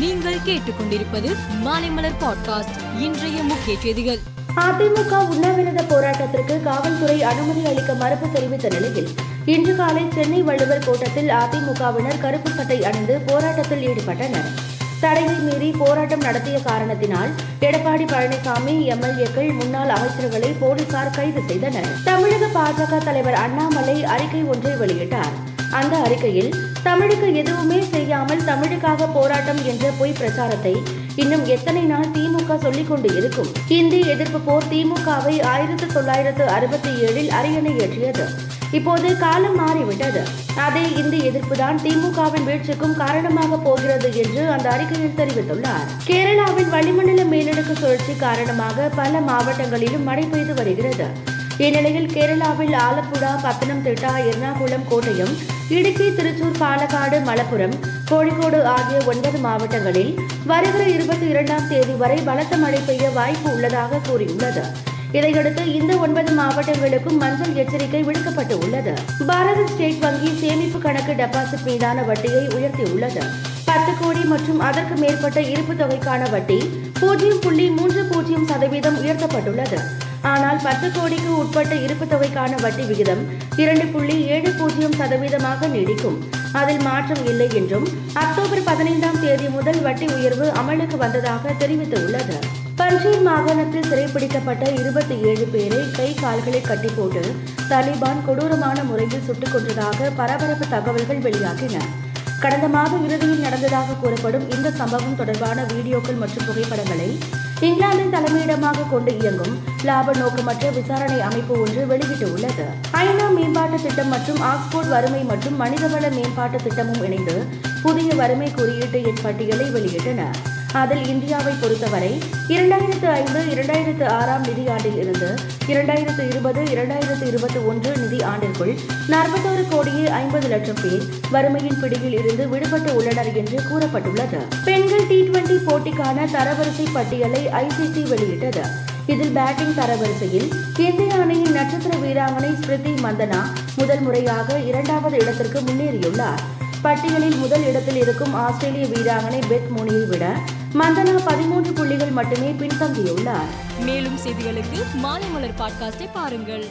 நீங்கள் கேட்டுக்கொண்டிருப்பது மாலைமலர் பாட்காஸ்ட் இன்றைய முக்கிய செய்திகள். அதிமுக உண்ணாவிரத போராட்டத்திற்கு காவல்துறை அனுமதி அளிக்க மறுப்பு தெரிவித்த நிலையில் இன்று காலை சென்னை வள்ளுவர் கோட்டத்தில் அதிமுகவினர் கருப்பு சட்டை அணிந்து போராட்டத்தில் ஈடுபட்டனர். தடையை மீறி போராட்டம் நடத்திய காரணத்தினால் எடப்பாடி பழனிசாமி எம்எல்ஏக்கள் முன்னாள் அமைச்சர்களை போலீசார் கைது செய்தனர். தமிழக பாஜக தலைவர் அண்ணாமலை அறிக்கை ஒன்றை வெளியிட்டார். அந்த அறிக்கையில் தமிழுக்கு எதுவுமே செய்யாமல் தமிழுக்காக போராட்டம் என்ற பொய் பிரச்சாரத்தை இன்னும் எத்தனை நாள் திமுக சொல்லிக் கொண்டு இருக்கும்? இந்தி எதிர்ப்பு போர் திமுகவை ஆயிரத்தி தொள்ளாயிரத்து அறுபத்தி ஏழில் அரியணை ஏற்றியது. இப்போது காலம் மாறிவிட்டது. அதே இந்தி எதிர்ப்புதான் திமுகவின் வீழ்ச்சிக்கும் காரணமாக போகிறது என்று அந்த அறிக்கையில் தெரிவித்துள்ளார். கேரளாவில் வளிமண்டல மேலடுக்கு சுழற்சி காரணமாக பல மாவட்டங்களிலும் மழை பெய்து வருகிறது. இந்நிலையில் கேரளாவில் ஆலப்புழா பத்தனம்திட்டா எர்ணாகுளம் கோட்டையும் இடுக்கி திருச்சூர் பாலக்காடு மலப்புரம் கோழிக்கோடு ஆகிய ஒன்பது மாவட்டங்களில் வருகிற இருபத்தி இரண்டாம் தேதி வரை பலத்த மழை பெய்ய வாய்ப்பு உள்ளதாக கூறியுள்ளது. இதையடுத்து இந்த ஒன்பது மாவட்டங்களுக்கும் மஞ்சள் எச்சரிக்கை விடுக்கப்பட்டு உள்ளது. பாரத ஸ்டேட் வங்கி சேமிப்பு கணக்கு டெபாசிட் மீதான வட்டியை உயர்த்தியுள்ளது. பத்து கோடி மற்றும் அதற்கு மேற்பட்ட இருப்பு தொகைக்கான வட்டி பூஜ்ஜியம் புள்ளி மூன்று பூஜ்ஜியம் சதவீதம் உயர்த்தப்பட்டுள்ளது. ஆனால் பத்து கோடிக்கு உட்பட்ட இருப்பு தொகைக்கான வட்டி விகிதம் இரண்டு புள்ளி ஏழு பூஜ்ஜியம் சதவீதமாக நீடிக்கும். அதில் மாற்றம் இல்லை என்றும் அக்டோபர் பதினைந்தாம் தேதி முதல் வட்டி உயர்வு அமலுக்கு வந்ததாக தெரிவித்துள்ளது. பஞ்சீர் மாகாணத்தில் சிறைப்பிடிக்கப்பட்ட இருபத்தி ஏழு பேரை கை கால்களை கட்டி போட்டு தலிபான் கொடூரமான முறையில் சுட்டுக் கொன்றதாக பரபரப்பு தகவல்கள் வெளியாகின. கடந்த மாத இறுதியில் நடந்ததாக கூறப்படும் இந்த சம்பவம் தொடர்பான வீடியோக்கள் மற்றும் புகைப்படங்களை இங்கிலாந்தின் தலைமையிடமாக கொண்டு இயங்கும் லாப நோக்கமற்ற விசாரணை அமைப்பு ஒன்று வெளியிட்டுள்ளது. ஐநா மேம்பாட்டு திட்டம் மற்றும் ஆக்ஸ்போர்ட் வறுமை மற்றும் மனிதவள மேம்பாட்டு திட்டமும் இணைந்து புதிய வறுமை குறியீட்டு எண் பட்டியலை வெளியிட்டன. அதில் இந்தியாவை பொறுத்தவரை இரண்டாயிரத்து ஐந்து இரண்டாயிரத்து ஆறாம் நிதியாண்டில் இருந்து இரண்டாயிரத்து இருபது இரண்டாயிரத்து இருபத்தி ஒன்று நிதி ஆண்டிற்குள் நாற்பத்தோரு கோடியே ஐம்பது லட்சம் பேர் வறுமையின் பிடியில் இருந்து விடுபட்டு உள்ளனர் என்று கூறப்பட்டுள்ளது. பெண்கள் டி டுவெண்டி போட்டிக்கான தரவரிசை பட்டியலை ஐசிசி வெளியிட்டது. இதில் பேட்டிங் தரவரிசையில் இந்திய அணியின் நட்சத்திர வீராங்கனை ஸ்மிருதி மந்தனா முதல் முறையாக இரண்டாவது இடத்திற்கு முன்னேறியுள்ளார். பட்டியலில் முதல் இடத்தில் இருக்கும் ஆஸ்திரேலிய வீராங்கனை பெத் மோனியை விட மந்தனா பதிமூன்று புள்ளிகள் மட்டுமே பின்தங்கியுள்ளார். மேலும் செய்திகளுக்கு மாலைமலர் பாட்காஸ்டை பாருங்கள்.